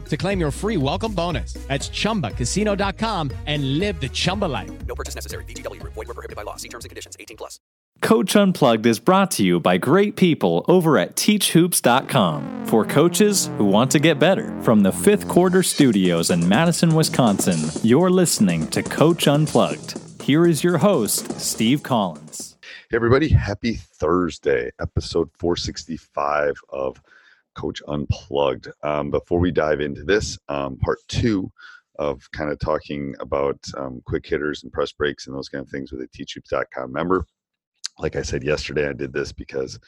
to claim your free welcome bonus. That's ChumbaCasino.com and live the Chumba life. No purchase necessary. VGW. Void were prohibited by law. See terms and conditions. 18 plus. Coach Unplugged is brought to you by great people over at TeachHoops.com for coaches who want to get better. From the fifth quarter studios in Madison, Wisconsin, you're listening to Coach Unplugged. Here is your host, Steve Collins. Hey, everybody, happy Thursday, episode 465 of Coach Unplugged. Um, before we dive into this, um, part two of kind of talking about um, quick hitters and press breaks and those kind of things with a teachhoops.com member. Like I said yesterday, I did this because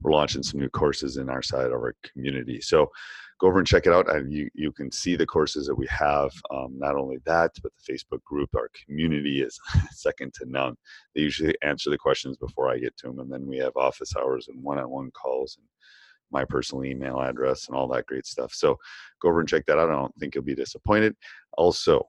we're launching some new courses in our side of our community. So go over and check it out and you, you can see the courses that we have um, not only that but the facebook group our community is second to none they usually answer the questions before i get to them and then we have office hours and one-on-one calls and my personal email address and all that great stuff so go over and check that out i don't think you'll be disappointed also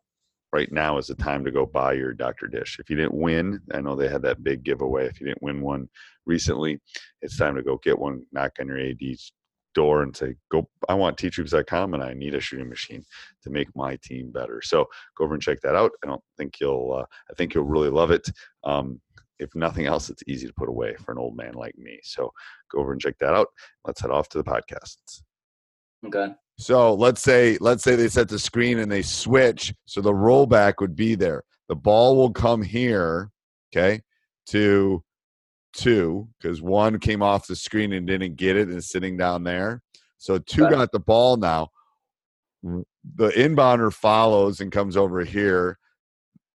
right now is the time to go buy your Dr. Dish. If you didn't win, I know they had that big giveaway. If you didn't win one recently, it's time to go get one, knock on your AD's door and say, "Go! I want teachhoops.com and I need a shooting machine to make my team better." So go over and check that out. I don't think you'll. Uh, I think you'll really love it. Um, if nothing else, it's easy to put away for an old man like me. So go over and check that out. Let's head off to the podcasts. Okay. So let's say let's say they set the screen and they switch, so the rollback would be there. The ball will come here, okay, to two because one came off the screen and didn't get it and is sitting down there. So two Okay. got the ball now. The inbounder follows and comes over here.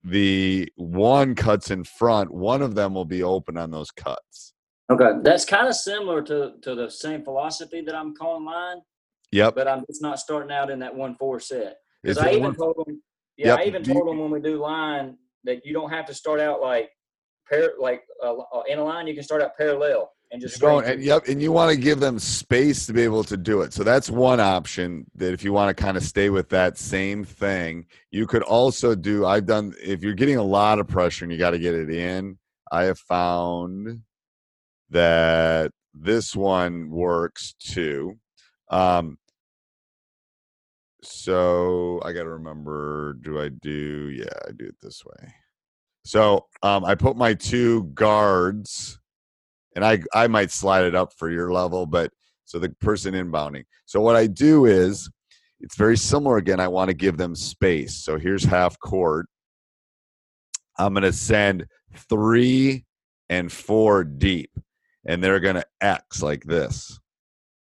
The one cuts in front. One of them will be open on those cuts. Okay. That's kind of similar to, to the same philosophy that I'm calling mine, Yep. but I'm just not starting out in that one four set. Because Is I even one- told them, yeah, Yep. I even told them when we do line that you don't have to start out like pair, like uh, uh, in a line. You can start out parallel and just going, and yep, and you want to give them space to be able to do it. So that's one option that if you want to kind of stay with that same thing, you could also do. I've done if you're getting a lot of pressure and you got to get it in. I have found that this one works too. Um, so I got to remember. Do I do? Yeah, I do it this way. So um, I put my two guards and I I might slide it up for your level, but so the person inbounding. So what I do is it's very similar again. I want to give them space. So here's half court. I'm going to send three and four deep, and they're going to X like this.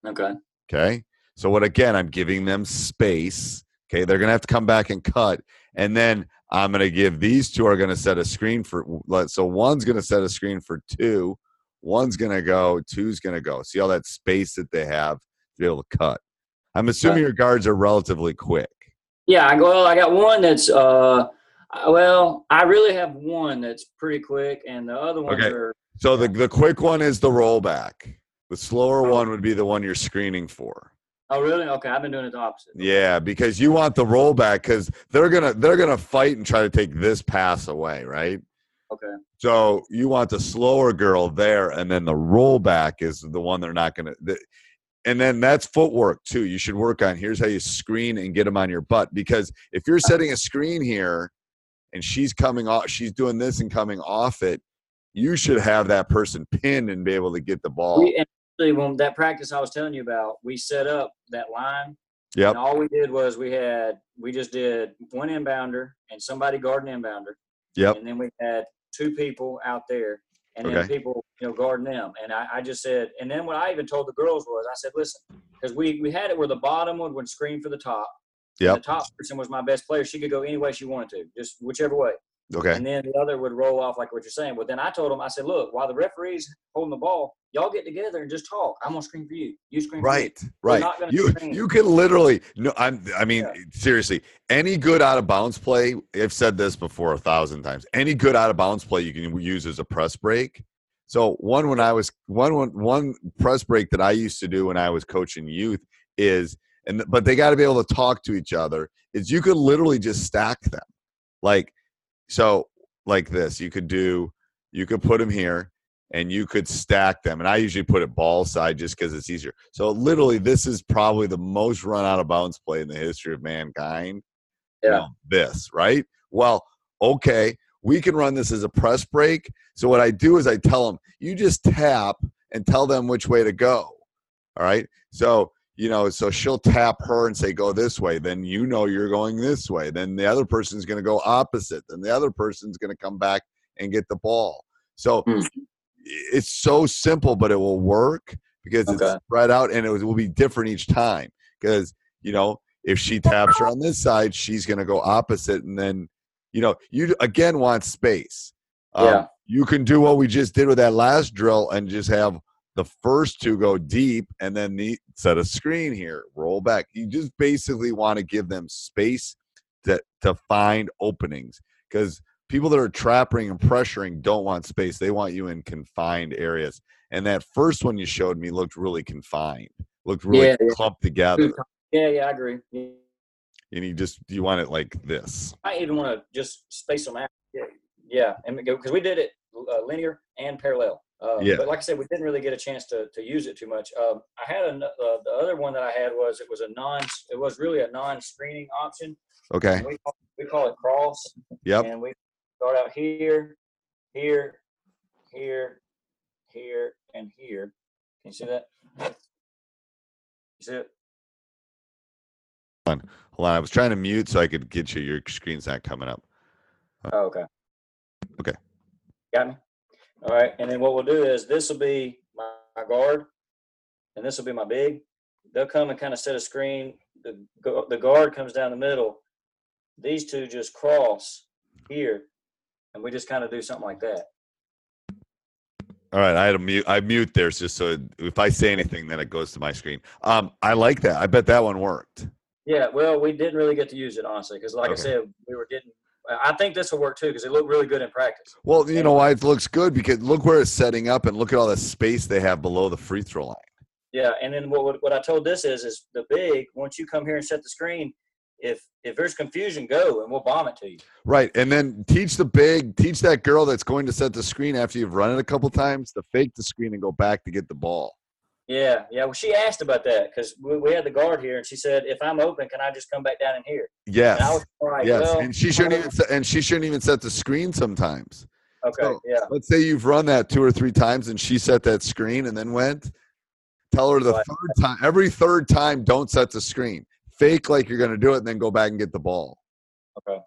Okay. Okay. So what again? I'm giving them space. Okay. They're gonna have to come back and cut, and then I'm gonna give these two are gonna set a screen for. So one's gonna set a screen for two. One's gonna go. Two's gonna go. See all that space that they have to be able to cut. I'm assuming your guards are relatively quick. Yeah. I go. Well, I got one that's. uh Well, I really have one that's pretty quick, and the other ones Okay. are. So the the quick one is the rollback. The slower one would be the one you're screening for. Oh, really? Okay. I've been doing it the opposite. Yeah, because you want the rollback because they're gonna they're gonna fight and try to take this pass away, right? Okay. So you want the slower girl there, and then the rollback is the one they're not going to. And then that's footwork too. You should work on here's how you screen and get them on your butt. Because if you're setting a screen here and she's coming off, she's doing this and coming off it, you should have that person pinned and be able to get the ball. We, and actually, when that practice I was telling you about, we set up that line. Yeah. All we did was we had we just did one inbounder and somebody guarding inbounder. Yep. And then we had two people out there and then Okay. people, you know, guarding them. And I, I just said, and then what I even told the girls was, I said, listen, because we we had it where the bottom one would screen for the top. yeah The top person was my best player. She could go any way she wanted to, just whichever way. Okay. And then the other would roll off like what you're saying. But then I told them, I said, look, while the referee's holding the ball, y'all get together and just talk. I'm gonna scream for you. You screen for me. Right, We're right. You screen. you can literally no. I'm. I mean, Yeah. seriously, any good out of bounds play. I've said this before a thousand times. Any good out of bounds play you can use as a press break. So one when I was one one one press break that I used to do when I was coaching youth is and but they got to be able to talk to each other. Is you could literally just stack them, like so like this. You could do you could put them here and you could stack them. And I usually put it ball side just because it's easier. So literally, this is probably the most run out of bounds play in the history of mankind. You Yeah. know, this, right? Well, okay, we can run this as a press break. So what I do is I tell them, you just tap and tell them which way to go. All right. So, you know, so she'll tap her and say, go this way. Then you know you're going this way. Then the other person's going to go opposite. Then the other person's going to come back and get the ball. So Hmm. it's so simple, but it will work because it's spread out and it will be different each time. Because, you know, if she taps her on this side, she's going to go opposite. And then, you know, you again want space. Um, Yeah. You can do what we just did with that last drill and just have the first two go deep and then the set a screen here, roll back. You just basically want to give them space to, to find openings because people that are trapping and pressuring don't want space. They want you in confined areas. And that first one you showed me looked really confined, looked really Yeah, yeah. clumped together. Yeah, yeah, I agree. Yeah. And you just, you want it like this. I even want to just space them out. Yeah, yeah, and because we did it uh, linear and parallel. Uh, Yeah. But like I said, we didn't really get a chance to, to use it too much. Um, I had a, uh, the other one that I had was it was a non. It was really a non-screening option. Okay. We call, we call it cross. Yep. And we start out here, here, here, here, and here. Can you see that? You see it? Hold on. I was trying to mute so I could get you. Your screen's not coming up. Oh, okay. Okay. Got me? All right. And then what we'll do is this will be my, my guard, and this will be my big. They'll come and kind of set a screen. The, the guard comes down the middle. These two just cross here, and we just kind of do something like that. All right, I had a mute. I mute there just so if I say anything, then it goes to my screen. Um, I like that. I bet that one worked. Yeah. Well, we didn't really get to use it honestly because, like Okay. I said, we were getting. I think this will work too because it looked really good in practice. Well, you know why it looks good because look where it's setting up and look at all the space they have below the free throw line. Yeah, and then what what- I told this is is the big. Once you come here and set the screen, if if there's confusion, go and we'll bomb it to you. Right, and then teach the big, teach that girl that's going to set the screen after you've run it a couple times to fake the screen and go back to get the ball. Yeah, yeah. Well, she asked about that because we, we had the guard here, and she said, "If I'm open, can I just come back down in here?" Yes, And I was like, yes, "Well, and she shouldn't uh, even set, and she shouldn't even set the screen sometimes. Okay, So, yeah, Let's say you've run that two or three times and she set that screen and then went. Tell her the Right. third time, every third time, don't set the screen. Fake like you're going to do it and then go back and get the ball okay.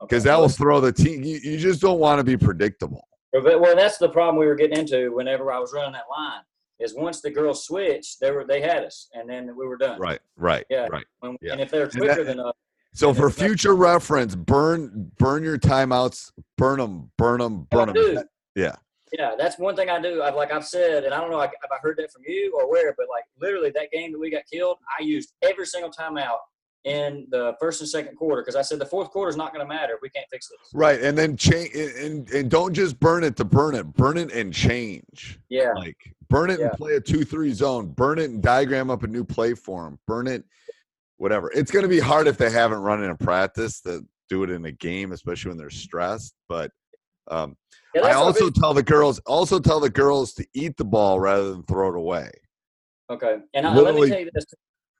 because okay. that will throw the team. You, you just don't want to be predictable. But- well, that's the problem we were getting into whenever I was running that line. Is once the girls switched, they were they had us, and then we were done. Right, right, Yeah. right. When, Yeah. And if they're quicker than us, So for future reference, burn burn your timeouts, burn them, burn them, burn them. Yeah. Yeah, that's one thing I do. I've like I've said, and I don't know if I heard that from you or where, but like literally that game that we got killed, I used every single timeout in the first and second quarter because I said the fourth quarter is not going to matter if we can't fix this. Right, and then change and, and don't just burn it to burn it. Burn it and change. Yeah, Like burn it Yeah. and play a two-three zone. Burn it and diagram up a new play for them. Burn it, whatever. It's going to be hard if they haven't run it in practice to do it in a game, especially when they're stressed. But um, Yeah, I also tell the girls also tell the girls to eat the ball rather than throw it away. Okay, and I, let me tell you this.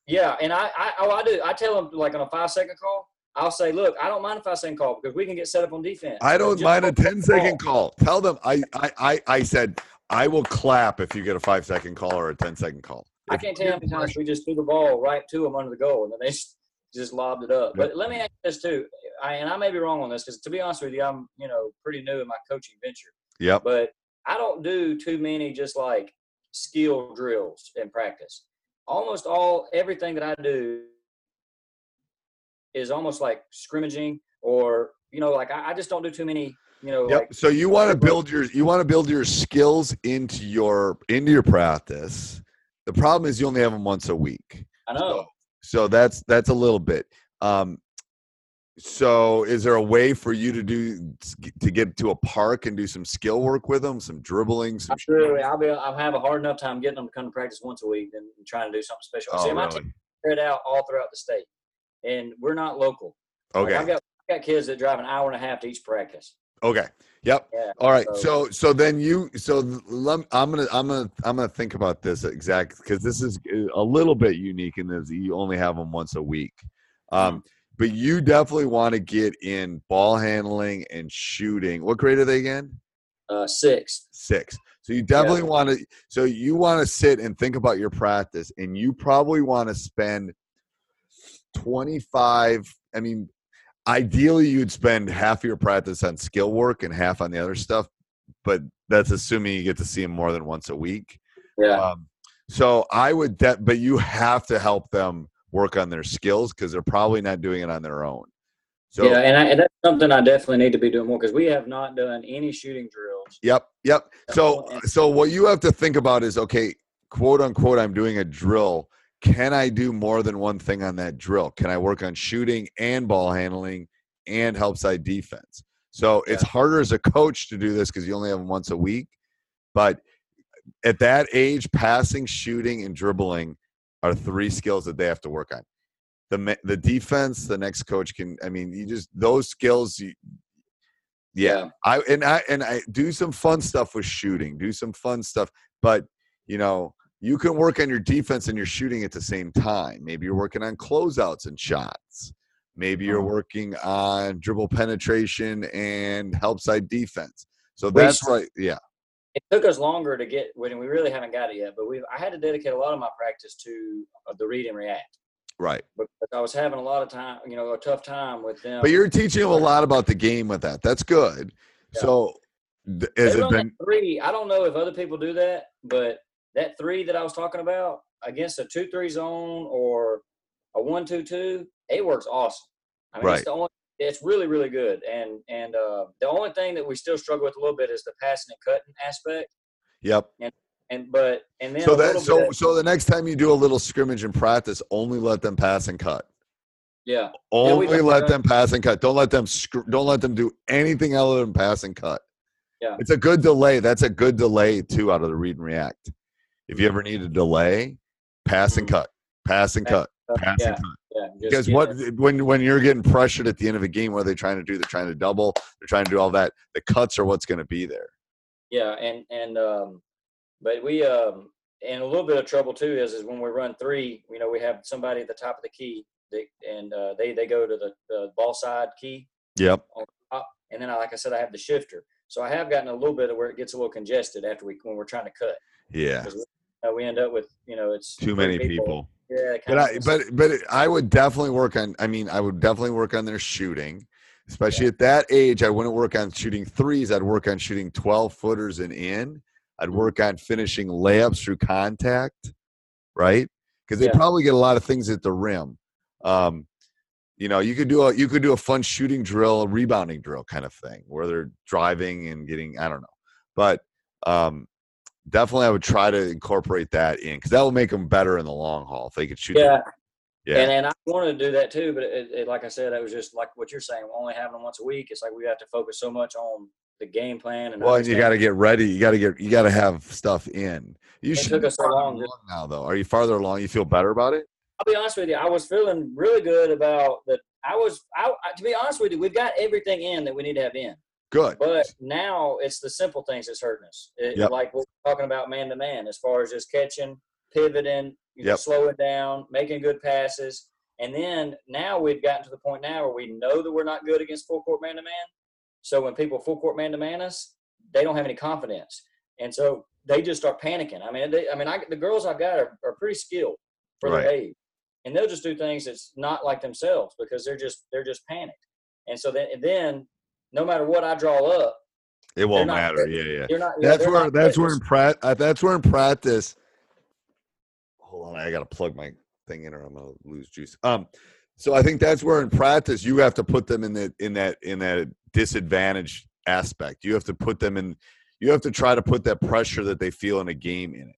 Yeah, and I, I, oh, I do. I tell them like on a five second call. I'll say, look, I don't mind a five second call because we can get set up on defense. I don't Just mind a focus 10 on the second ball. call. Tell them I, I I I said I will clap if you get a five second call or a 10 second call. I can't tell you how many times we just threw the ball right to them under the goal, and then they just, just lobbed it up. But let me ask this too, I, and I may be wrong on this because to be honest with you, I'm you know pretty new in my coaching venture. Yeah. But I don't do too many just like skill drills in practice. Almost all everything that I do is almost like scrimmaging or you know like I, I just don't do too many you know Yep. like so you want to build your you want to build your skills into your into your practice. The problem is you only have them once a week. I know. So that's that's a little bit. Um, so is there a way for you to do to get to a park and do some skill work with them, some dribbling, some sure I'll be I'll have a hard enough time getting them to come to practice once a week than trying to do something special. Oh, See, my really? team spread out all throughout the state, and we're not local. Like, Okay. I've got I've got kids that drive an hour and a half to each practice. Okay. Yep. Yeah. All right. So- So so then you so let, I'm gonna I'm gonna I'm gonna think about this exact because this is uh, a little bit unique in that you only have them once a week. Um, but you definitely want to get in ball handling and shooting. What grade are they again? Uh, six. Six. So you definitely want to. So you want to sit and think about your practice, and you probably want to spend twenty five. I mean, ideally, you'd spend half of your practice on skill work and half on the other stuff. But that's assuming you get to see them more than once a week. Yeah. Um, so I would, de- but you have to help them work on their skills because they're probably not doing it on their own. So yeah, and, I, and that's something I definitely need to be doing more because we have not done any shooting drills. Yep, yep. So so what you have to think about is okay, quote unquote I'm doing a drill. Can I do more than one thing on that drill? Can I work on shooting and ball handling and help side defense? So it's harder as a coach to do this because you only have them once a week. But at that age, passing, shooting, and dribbling are three skills that they have to work on. The the defense, the next coach can. I mean, you just those skills. You, yeah, I and I and I do some fun stuff with shooting. Do some fun stuff, but you know you can work on your defense and your shooting at the same time. Maybe you're working on closeouts and shots. Maybe you're Uh-huh. working on dribble penetration and help side defense. So that's right. Yeah. It took us longer to get when we really haven't got it yet, but we I had to dedicate a lot of my practice to uh, the read and react Right. because I was having a lot of time, you know, a tough time with them. But you're teaching them a lot about the game with that. That's good. Yeah. So has it been three? I don't know if other people do that, but that three that I was talking about against a two-three zone or a one-two-two, it works awesome. I mean, Right. it's the only. It's really, really good, and and uh, the only thing that we still struggle with a little bit is the passing and cutting aspect. Yep. And but and then So that so bit, so the next time you do a little scrimmage in practice, only let them pass and cut. yeah, Only done let them pass and cut. Don't let them scr- don't let them do anything other than pass and cut. Yeah. It's a good delay. That's a good delay too out of the read and react. If you ever need a delay, pass and Mhm. cut. Pass and cut. uh, Pass yeah, and cut. Yeah. Because what it. when when you're getting pressured at the end of a game, what are they trying to do? They're trying to double. They're trying to do all that. The cuts are what's going to be there. Yeah, and and um, but we um, and a little bit of trouble too is is when we run three, you know, we have somebody at the top of the key, that, and uh, they they go to the, the ball side key, Yep. and then I, like I said, I have the shifter. So I have gotten a little bit of where it gets a little congested after we when we're trying to cut Yeah. because uh, we end up with you know it's Too many people. Yeah, But I, but but I would definitely work on. I mean, I would definitely work on their shooting, especially at that age. I wouldn't work on shooting threes. I'd work on shooting twelve footers and in. I'd Mm-hmm. work on finishing layups through contact, right? Because they Yeah. probably get a lot of things at the rim. Um, you know, you could do a you could do a fun shooting drill, a rebounding drill kind of thing, where they're driving and getting. I don't know, but um, definitely I would try to incorporate that in because that will make them better in the long haul if they could shoot. yeah, yeah. And, and I wanted to do that too, but it, it, like I said, it was just like what you're saying. We'll only having them once a week, it's like we have to focus so much on the game plan. And Well, and you got to get ready. You got to get. You got to have stuff in. You It should took us so long along now, though. Are you farther along? You feel better about it? I'll be honest with you. I was feeling really good about that. I was, I- to be honest with you, we've got everything in that we need to have in. Good. But now it's the simple things that's hurting us. It, Yep. Like we're talking about man to man, as far as just catching, pivoting, you know, Yep. slowing down, making good passes. And then now we've gotten to the point now where we know that we're not good against full court man to man. So when people full court man to man us, they don't have any confidence, and so they just start panicking. I mean, they, I mean, I, the girls I've got are, are pretty skilled for Right. their age, and they'll just do things that's not like themselves because they're just they're just panicked. And so then, and then no matter what I draw up, It won't not matter. good. Yeah, yeah. you're not. That's they're where not that's where in pra- uh, that's where in practice. Hold on, I gotta plug my thing in, or I'm gonna lose juice. Um, so I think that's where in practice you have to put them in the in that in that disadvantage aspect. You have to put them in. You have to try to put that pressure that they feel in a game in it.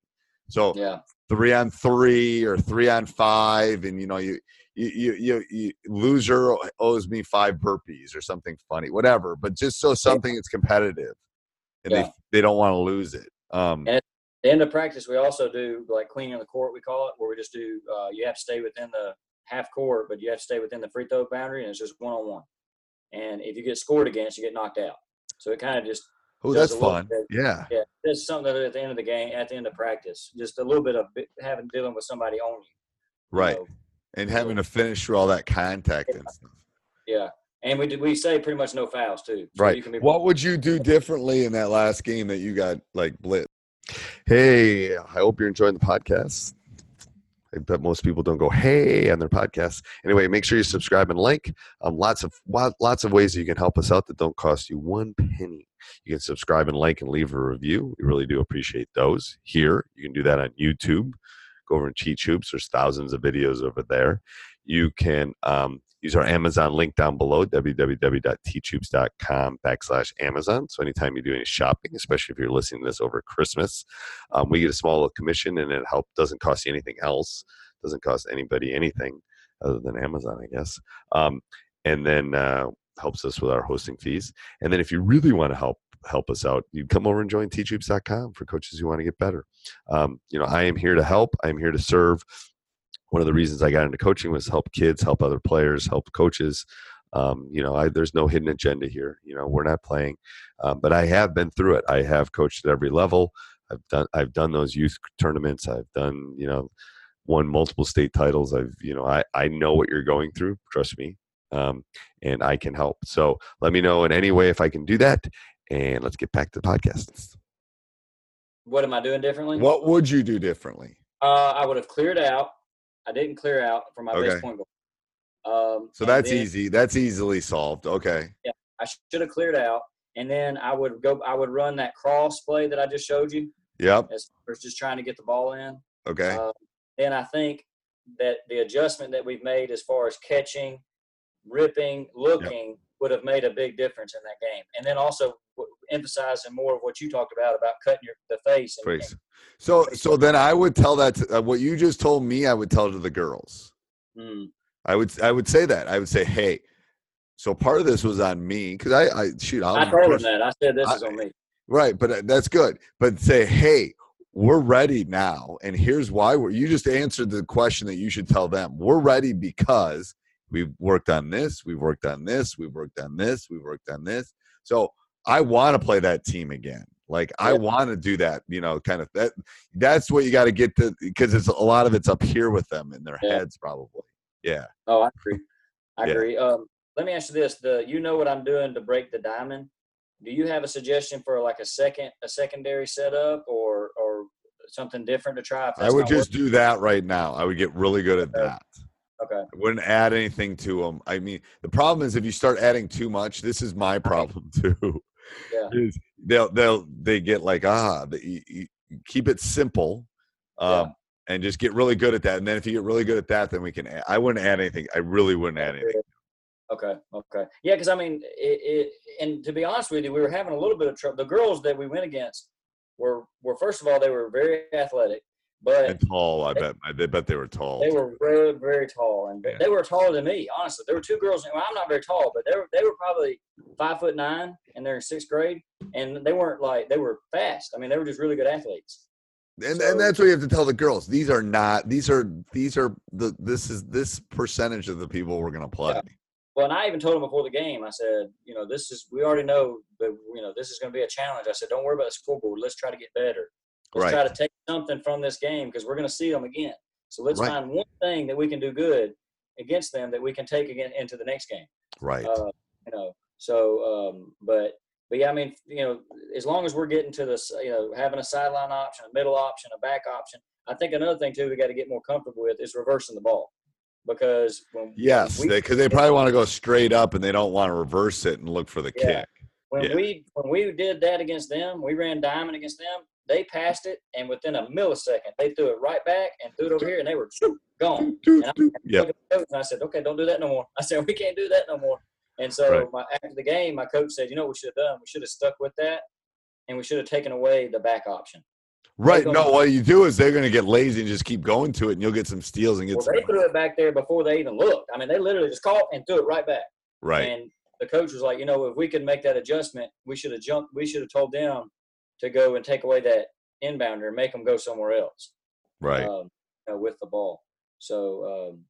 So Yeah, three on three or three on five, and you know you you you, you, you loser owes me five burpees or something funny, whatever. But just so something is competitive, and Yeah. they they don't want to lose it. Um, And- the end of practice, we also do like cleaning the court, we call it, where we just do. Uh, you have to stay within the half court, but you have to stay within the free throw boundary, and it's just one on one. And if you get scored against, you get knocked out. So it kind of just oh, that's fun. bit. Yeah, yeah, it's something that at the end of the game, at the end of practice, just a little bit of having dealing with somebody on you. right. know. And having to finish through all that contact and stuff. Yeah, and we do, we say pretty much no fouls too. So Right. You can be What would you do differently in that last game that you got like blitz? Hey, I hope you're enjoying the podcast. I bet most people don't go "Hey" on their podcasts. Anyway, make sure you subscribe and like. Um, lots of lots of ways you can help us out that don't cost you one penny. You can subscribe and like and leave a review. We really do appreciate those. Here, you can do that on YouTube. Go over and Cheat Hoops. There's thousands of videos over there. You can um, use our Amazon link down below, www.teachhoops.com backslash Amazon. So anytime you do any shopping, especially if you're listening to this over Christmas, um, we get a small commission and it help doesn't cost you anything else. Doesn't cost anybody anything other than Amazon, I guess. Um, and then uh, helps us with our hosting fees. And then if you really want to help help us out, you come over and join teachhoops.com for coaches who want to get better. Um, you know, I am here to help. I am here to serve. One of the reasons I got into coaching was help kids, help other players, help coaches. Um, you know, I, there's no hidden agenda here. You know, we're not playing, um, but I have been through it. I have coached at every level. I've done I've done those youth tournaments. I've done you know won multiple state titles. I've you know I I know what you're going through. Trust me, um, and I can help. So let me know in any way if I can do that. And let's get back to the podcast. What am I doing differently? What would you do differently? Uh, I would have cleared out. I didn't clear out for my Okay. base point guard. Um, So that's then easy. That's easily solved. Okay. Yeah, I should have cleared out, and then I would go. I would run that cross play that I just showed you Yep. as far as just trying to get the ball in. Okay. Uh, then I think that the adjustment that we've made as far as catching, ripping, looking would have made a big difference in that game. And then also emphasizing more of what you talked about about cutting your the face. And, Praise. So so then I would tell that to, uh, what you just told me. I would tell to the girls. mm, I would I would say that. I would say, hey. So part of this was on me because I, I shoot. I'll I told him that. I said this I- is on me. Right, but uh, that's good. But say, hey, we're ready now, and here's why. We're, you just answered the question that you should tell them. We're ready because we've worked on this, we've worked on this, we've worked on this, we've worked on this. So I want to play that team again. Like I Yeah. want to do that, you know, kind of that. That's what you got to get to because it's a lot of it's up here with them in their Yeah. heads, probably. Yeah. Oh, I agree. I Yeah. agree. Um, let me ask you this: the you know what I'm doing to break the diamond? Do you have a suggestion for like a second, a secondary setup, or or something different to try? I would just do that right now. I would get really good at that. Okay. I wouldn't add anything to them. I mean, the problem is if you start adding too much, this is my problem too. Yeah. Is they'll they'll they get like ah, the, you, you keep it simple, um, and just get really good at that. And then if you get really good at that, then we can. Add, I wouldn't add anything. I really wouldn't add anything. Okay. Okay. Yeah, because I mean, it, it. And to be honest with you, we were having a little bit of trouble. The girls that we went against were were first of all they were very athletic, but And tall, I bet. I bet they were tall. They were very, very tall, and Yeah. they were taller than me. Honestly, there were two girls. Well, I'm not very tall, but they were they were probably five foot nine, and they're in sixth grade, and they weren't like they were fast. I mean, they were just really good athletes. and So- and that's what you have to tell the girls. These are not. These are these are the. This is this percentage of the people we're gonna play. Well, and I even told them before the game. I said, you know, this is we already know that you know this is going to be a challenge. I said, don't worry about the scoreboard. Let's try to get better. Let's Right. try to take something from this game because we're going to see them again. So let's Right. find one thing that we can do good against them that we can take again into the next game. Right. Uh, you know, so um, but but yeah, I mean, you know, as long as we're getting to this, you know, having a sideline option, a middle option, a back option. I think another thing too we got to get more comfortable with is reversing the ball because when yes, because they, probably want to go straight up and they don't want to reverse it and look for the Yeah. kick. when Yeah. we when we did that against them, we ran diamond against them. They passed it, and within a millisecond, they threw it right back and threw it over here, and they were gone. And I Yep. looked at the coach and I said, "Okay, don't do that no more." I said, "We can't do that no more." And so Right. my, after the game, my coach said, "You know what we should have done? We should have stuck with that, and we should have taken away the back option." Right. go- No, what you do is they're going to get lazy and just keep going to it, and you'll get some steals and get Well, some. they threw it back there before they even looked. I mean, they literally just caught and threw it right back. Right. And the coach was like, you know, if we could make that adjustment, we should have jumped. We should have told them to go and take away that inbounder and make them go somewhere else. Right. Um, you know, with the ball. So, um,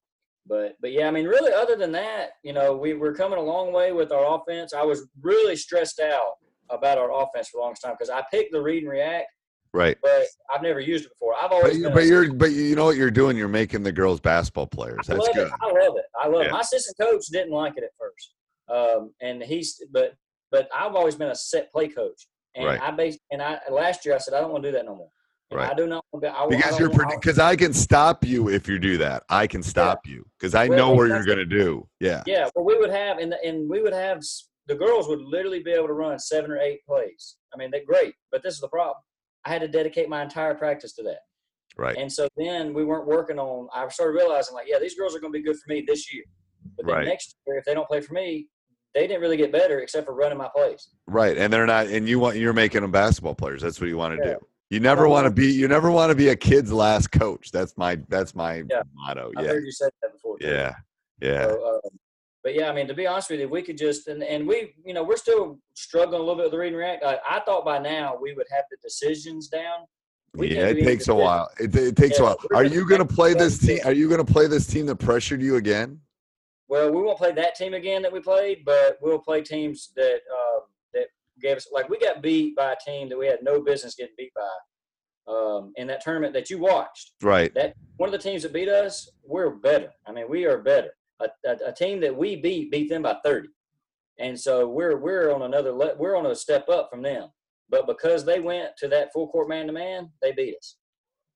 but but yeah, I mean, really, other than that, you know, we we're coming a long way with our offense. I was really stressed out about our offense for the longest time because I picked the read and react, right. but I've never used it before. I've always been but you're but you know what you're doing. You're making the girls basketball players. I That's love good. it. I love it. I love Yeah. it. My assistant coach didn't like it at first, um, and he's but but I've always been a set play coach, and Right. I based and I last year I said I don't want to do that no more. And Right. I do not want to. I, I Because don't you're because I can stop you if you do that. I can stop you because I Well, know what you're going to do. Yeah. Yeah, well, we would have, and, and we would have, the girls would literally be able to run seven or eight plays. I mean, they're great, but this is the problem. I had to dedicate my entire practice to that. Right. And so then we weren't working on, I started realizing, like, yeah, these girls are going to be good for me this year. But then Right. next year, if they don't play for me, they didn't really get better except for running my plays. Right. And they're not. And you want you're making them basketball players. That's what you want to Yeah. do. You never want to be. You never want to be a kid's last coach. That's my. That's my Yeah. motto. I've Yeah. heard you said that before. too. Yeah. Yeah. So, um, but yeah, I mean, to be honest with you, we could just and, and we, you know, we're still struggling a little bit with the read and react. I, I thought by now we would have the decisions down. We yeah. It takes a while. It, it takes a while. gonna you going to play this team? Are you going to play this team that pressured you again? Well, we won't play that team again that we played, but we'll play teams that um, that gave us like we got beat by a team that we had no business getting beat by um, in that tournament that you watched. Right. That one of the teams that beat us, we're better. I mean, we are better. A, a, a team that we beat beat them by thirty, and so we're we're on another le- we're on a step up from them. But because they went to that full court man to man, they beat us.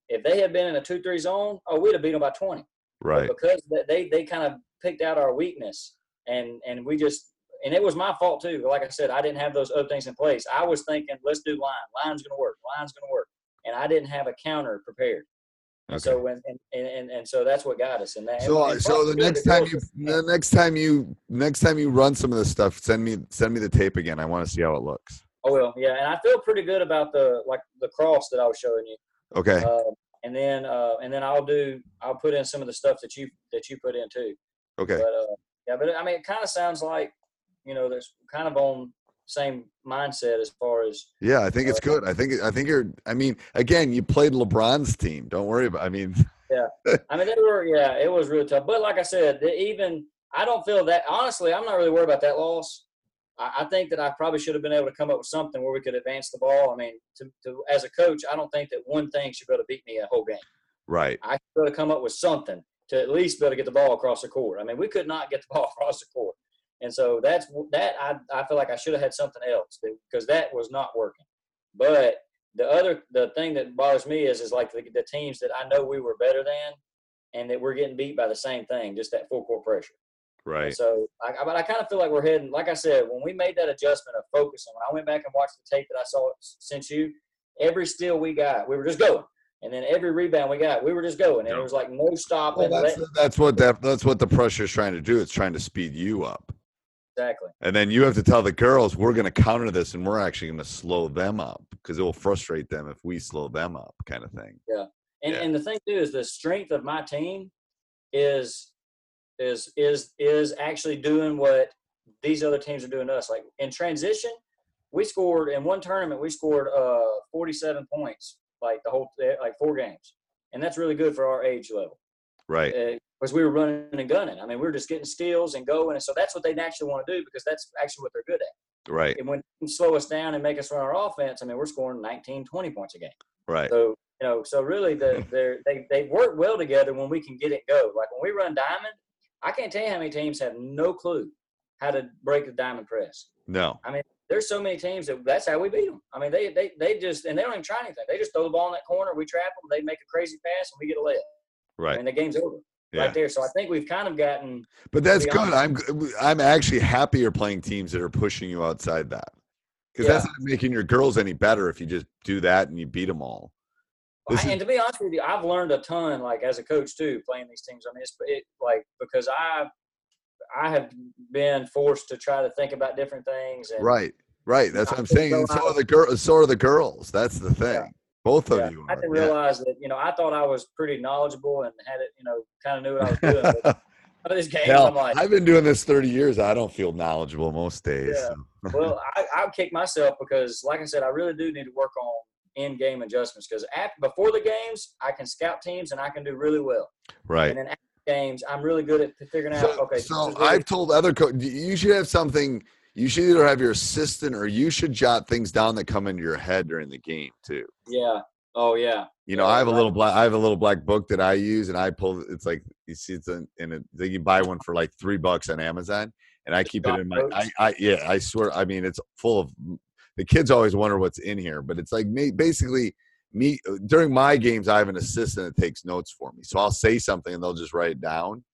If they had been in a two three zone, oh, we'd have beat them by twenty Right. because they they kind of picked out our weakness. And and we just and it was my fault too. Like i said i didn't have those other things in place. I was thinking let's do line. Line's going to work. Line's going to work. And i didn't have a counter prepared. Okay. so when and, and and and so that's what got us. In that So, and so the next time you, the next time you, next time you run some of this stuff, send me, send me the tape again. I want to see how it looks. oh well yeah and i feel pretty good about the like the cross that i was showing you. Okay. uh, and then uh and then i'll do i'll put in some of the stuff that you that you put in too Okay. But uh, yeah, but I mean, it kind of sounds like you know, there's kind of on same mindset as far as Yeah, I think it's uh, good. I think I think you're. I mean, again, you played LeBron's team. Don't worry about. I mean, yeah I mean, they were yeah, it was really tough. But like I said, even I don't feel that honestly. I'm not really worried about that loss. I, I think that I probably should have been able to come up with something where we could advance the ball. I mean, to, to as a coach, I don't think that one thing should be able to beat me a whole game. right. I should to come up with something to at least be able to get the ball across the court. I mean, we could not get the ball across the court, and so that's that. I I feel like I should have had something else because that was not working. But the other the thing that bothers me is is like the, the teams that I know we were better than, and that we're getting beat by the same thing, just that full court pressure. And Right. so, I, I- but I kind of feel like we're heading. Like I said, when we made that adjustment of focusing, when I went back and watched the tape that I saw since you, every steal we got, we were just going, and then every rebound we got, we were just going, and Yeah. there was like no stopping. Well, that's letting- that's what that that's what the pressure's trying to do. It's trying to speed you up, exactly. and then you have to tell the girls we're going to counter this, and we're actually going to slow them up because it will frustrate them if we slow them up, kind of thing. And Yeah. and the thing too is the strength of my team is is is is actually doing what these other teams are doing to us. Like in transition, we scored in one tournament. We scored uh 47 points, like the whole like four games, and that's really good for our age level. Right. Uh, because we were running and gunning. I mean, we were just getting steals and going, and so that's what they naturally want to do because that's actually what they're good at. Right. And when slow us down and make us run our offense, I mean, we're scoring 19, 20 points a game. Right. So you know, so really, the they're, they they work well together when we can get it go. Like when we run diamond, I can't tell you how many teams have no clue how to break the diamond press. No. I mean, there's so many teams that that's how we beat them. I mean, they they they just and they don't even try anything. They just throw the ball in that corner. We trap them. They make a crazy pass, and we get a layup. Right. And the game's over Yeah. right there. So I think we've kind of gotten But that's be good. I'm I'm actually happier playing teams that are pushing you outside that because that's not making your girls any better if you just do that and you beat them all. This I- is- and to be honest with you, I've learned a ton, like as a coach too, playing these teams. I mean, it's it, like because I, I have been forced to try to think about different things. And, Right. Right. That's what I I'm saying. so And so are the girls. So are the girls. That's the thing. Both of Yeah, you. I didn't Yeah. realize that you know I thought I was pretty knowledgeable and had it, you know, kind of knew what I was doing. But of these games, Hell, I'm like, I've been doing this 30 years. I don't feel knowledgeable most days. Yeah. so. well, I, I'll kick myself because, like I said, I really do need to work on in-game adjustments because before the games, I can scout teams and I can do really well. Right. And then after games, I'm really good at figuring out. Okay, so really- I've told other coaches you should have something. You should either have your assistant or you should jot things down that come into your head during the game too. yeah. Oh yeah. You know, Yeah, I have a little black. I have a little black book that I use, and I pull. It's like you see, it's in, in a. They can buy one for like three bucks on Amazon, and I keep it in my. I. I yeah, I swear. I mean, it's full of. The kids always wonder what's in here, but it's like. Basically, me uh, during my games, I have an assistant that takes notes for me. So I'll say something, and they'll just write it down.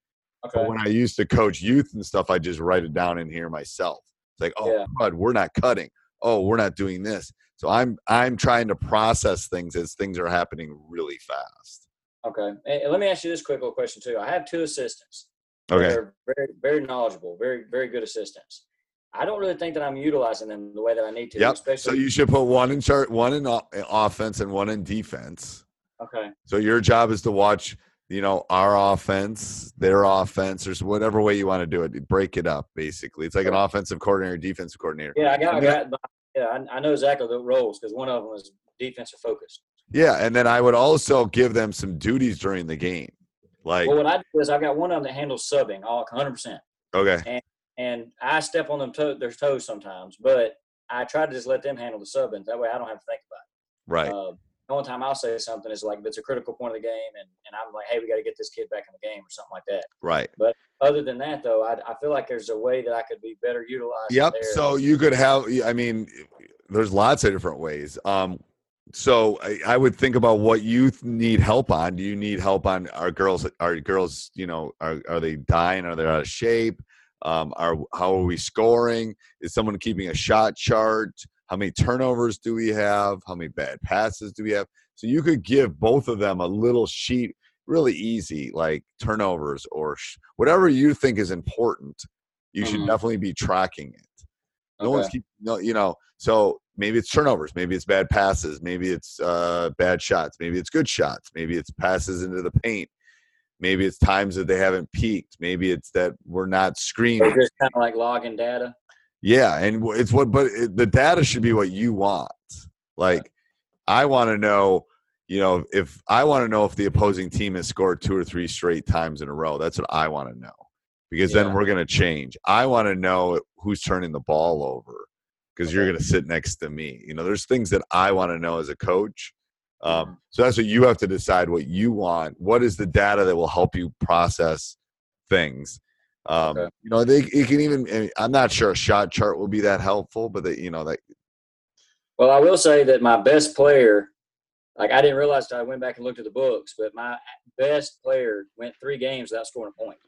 Okay. But when I used to coach youth and stuff, I just write it down in here myself. It's like, oh, Yeah. crud, we're not cutting. Oh, we're not doing this. So I'm I'm trying to process things as things are happening really fast. Okay. And let me ask you this quick little question too. I have two assistants. Okay. They're very, very knowledgeable, very, very good assistants. I don't really think that I'm utilizing them the way that I need to. Yep. So you should put one in chart, one in o- offense, and one in defense. okay. So your job is to watch, you know, our offense, their offense, or whatever way you want to do it. Break it up, basically. It's like an offensive coordinator, defensive coordinator. Yeah, I got, I got. Yeah, I, I know exactly the roles because one of them is defensive focused. Yeah, and then I would also give them some duties during the game, like Well, what I do is I've got one of them that handles subbing all 100, percent okay, and I step on them to, their toes sometimes, but I try to just let them handle the subbing. That way, I don't have to think about right, it. Uh, the only time I'll say something is like if it's a critical point of the game, and, and I'm like, hey, we got to get this kid back in the game or something like that. right. But other than that, though, I, I feel like there's a way that I could be better utilized. Yep. There. So you could have. I mean, there's lots of different ways. Um, so I, I would think about what you need help on. Do you need help on our girls? Are girls, you know, are are they dying? Are they out of shape? Um, are how are we scoring? Is someone keeping a shot chart? How many turnovers do we have? How many bad passes do we have? So you could give both of them a little sheet, really easy, like turnovers or sh- whatever you think is important. You should Mhm. definitely be tracking it. No one's Okay. keep no, you know. So maybe it's turnovers, maybe it's bad passes, maybe it's uh, bad shots, maybe it's good shots, maybe it's passes into the paint, maybe it's times that they haven't peaked, maybe it's that we're not screening. just kind of like logging data. Yeah, and it's what, but it, the data should be what you want. Like, I want to know, you know, if I want to know if the opposing team has scored two or three straight times in a row. That's what I want to know, because then we're going to change. I want to know who's turning the ball over, because you're going to sit next to me. You know, there's things that I want to know as a coach. Um, so that's what you have to decide what you want. What is the data that will help you process things? Um, Okay. You know, they it can even. I mean, I'm not sure a shot chart will be that helpful, but that you know, that Well, I will say that my best player, like I didn't realize I went back and looked at the books, but my best player went three games without scoring a point,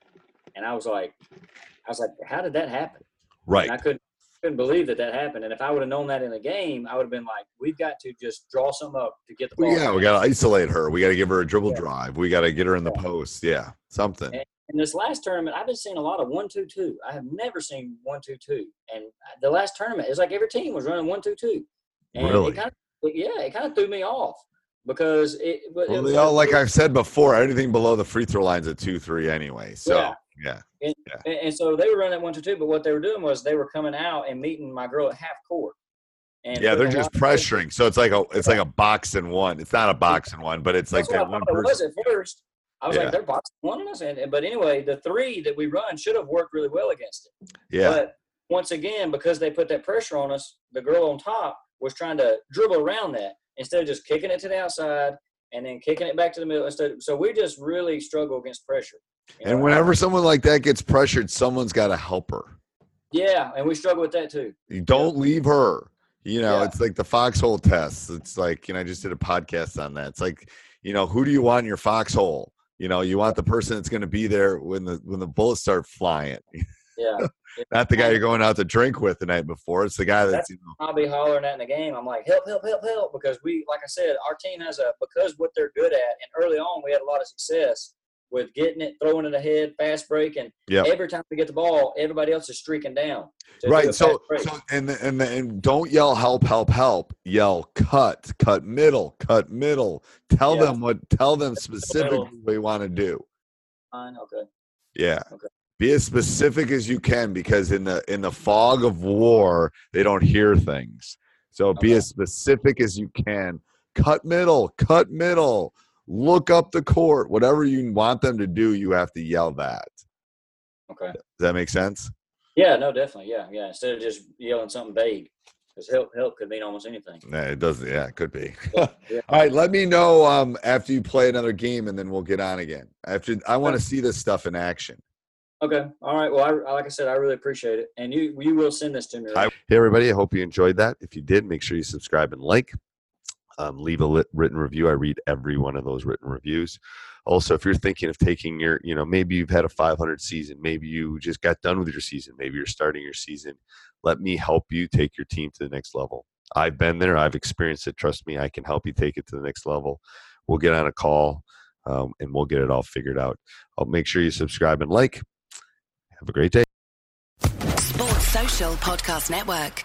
and I was like, I was like, how did that happen? right, And I couldn't couldn't believe that that happened. And if I would have known that in the game, I would have been like, we've got to just draw some up to get the ball. Yeah, we got to isolate her. We got to give her a dribble Yeah. drive. We got to get her in the Yeah. post. Yeah, something. And in this last tournament, I've been seeing a lot of one two two. I have never seen one two two. And the last tournament, it's like every team was running one two two. And Really? it kind of yeah, it kind of threw me off because it. Well, it, they all, like I've said before, anything below the free throw line's a two three anyway. So Yeah. Yeah, and, and so they were running at one two two. But what they were doing was they were coming out and meeting my girl at half court. And yeah, they're just of pressuring. So it's like a it's like a box and one. It's not a box and one, but it's like That's what that I one thought it was person. at first. I was Yeah. like, they're boxing one on us. And- but anyway, the three that we run should have worked really well against it. Yeah. But once again, because they put that pressure on us, the girl on top was trying to dribble around that instead of just kicking it to the outside and then kicking it back to the middle. Instead, so we just really struggle against pressure. And whenever someone like that gets pressured, someone's got to help her. yeah, and we struggle with that too. You don't leave her. You know, Yeah. it's like the foxhole test. It's like, you know, I just did a podcast on that. It's like, you know, who do you want in your foxhole? You know, you want the person that's going to be there when the when the bullets start flying. Yeah, Not the guy you're going out to drink with the night before. It's the guy that's, That's- you know, I'll be hollering at in the game. I'm like, help, help, help, help, because we, like I said, our team has a because what they're good at, and early on we had a lot of success with getting it, throwing it ahead, fast break, and Yep. every time we get the ball, everybody else is streaking down. right. So, so and the- and the- and don't yell help, help, help. Yell cut, cut middle, cut middle. Tell Yeah. them what. Tell them specifically what we want to do. Fine, okay. Yeah. Okay. Be as specific as you can because in the in the fog of war, they don't hear things. So be as specific as you can. Cut middle, cut middle. Look up the court. Whatever you want them to do, you have to yell that. Okay. Does that make sense? Yeah, no, definitely. Yeah, yeah. Instead of just yelling something vague, because help, help could mean almost anything. Nah, it doesn't. Yeah, it could be. Yeah. All right, let me know um, after you play another game, and then we'll get on again. After I want to see this stuff in action. Okay. All right. Well, I, like I said, I really appreciate it, and you you will send this to me. Right? Hey, everybody. I hope you enjoyed that. If you did, make sure you subscribe and like. Um, leave a lit, written review. I read every one of those written reviews. Also, if you're thinking of taking your, you know, maybe you've had a 500 season, maybe you just got done with your season, maybe you're starting your season, let me help you take your team to the next level. I've been there, I've experienced it. Trust me, I can help you take it to the next level. We'll get on a call um, and we'll get it all figured out. I'll make sure you subscribe and like. Have a great day. Sports Social Podcast Network.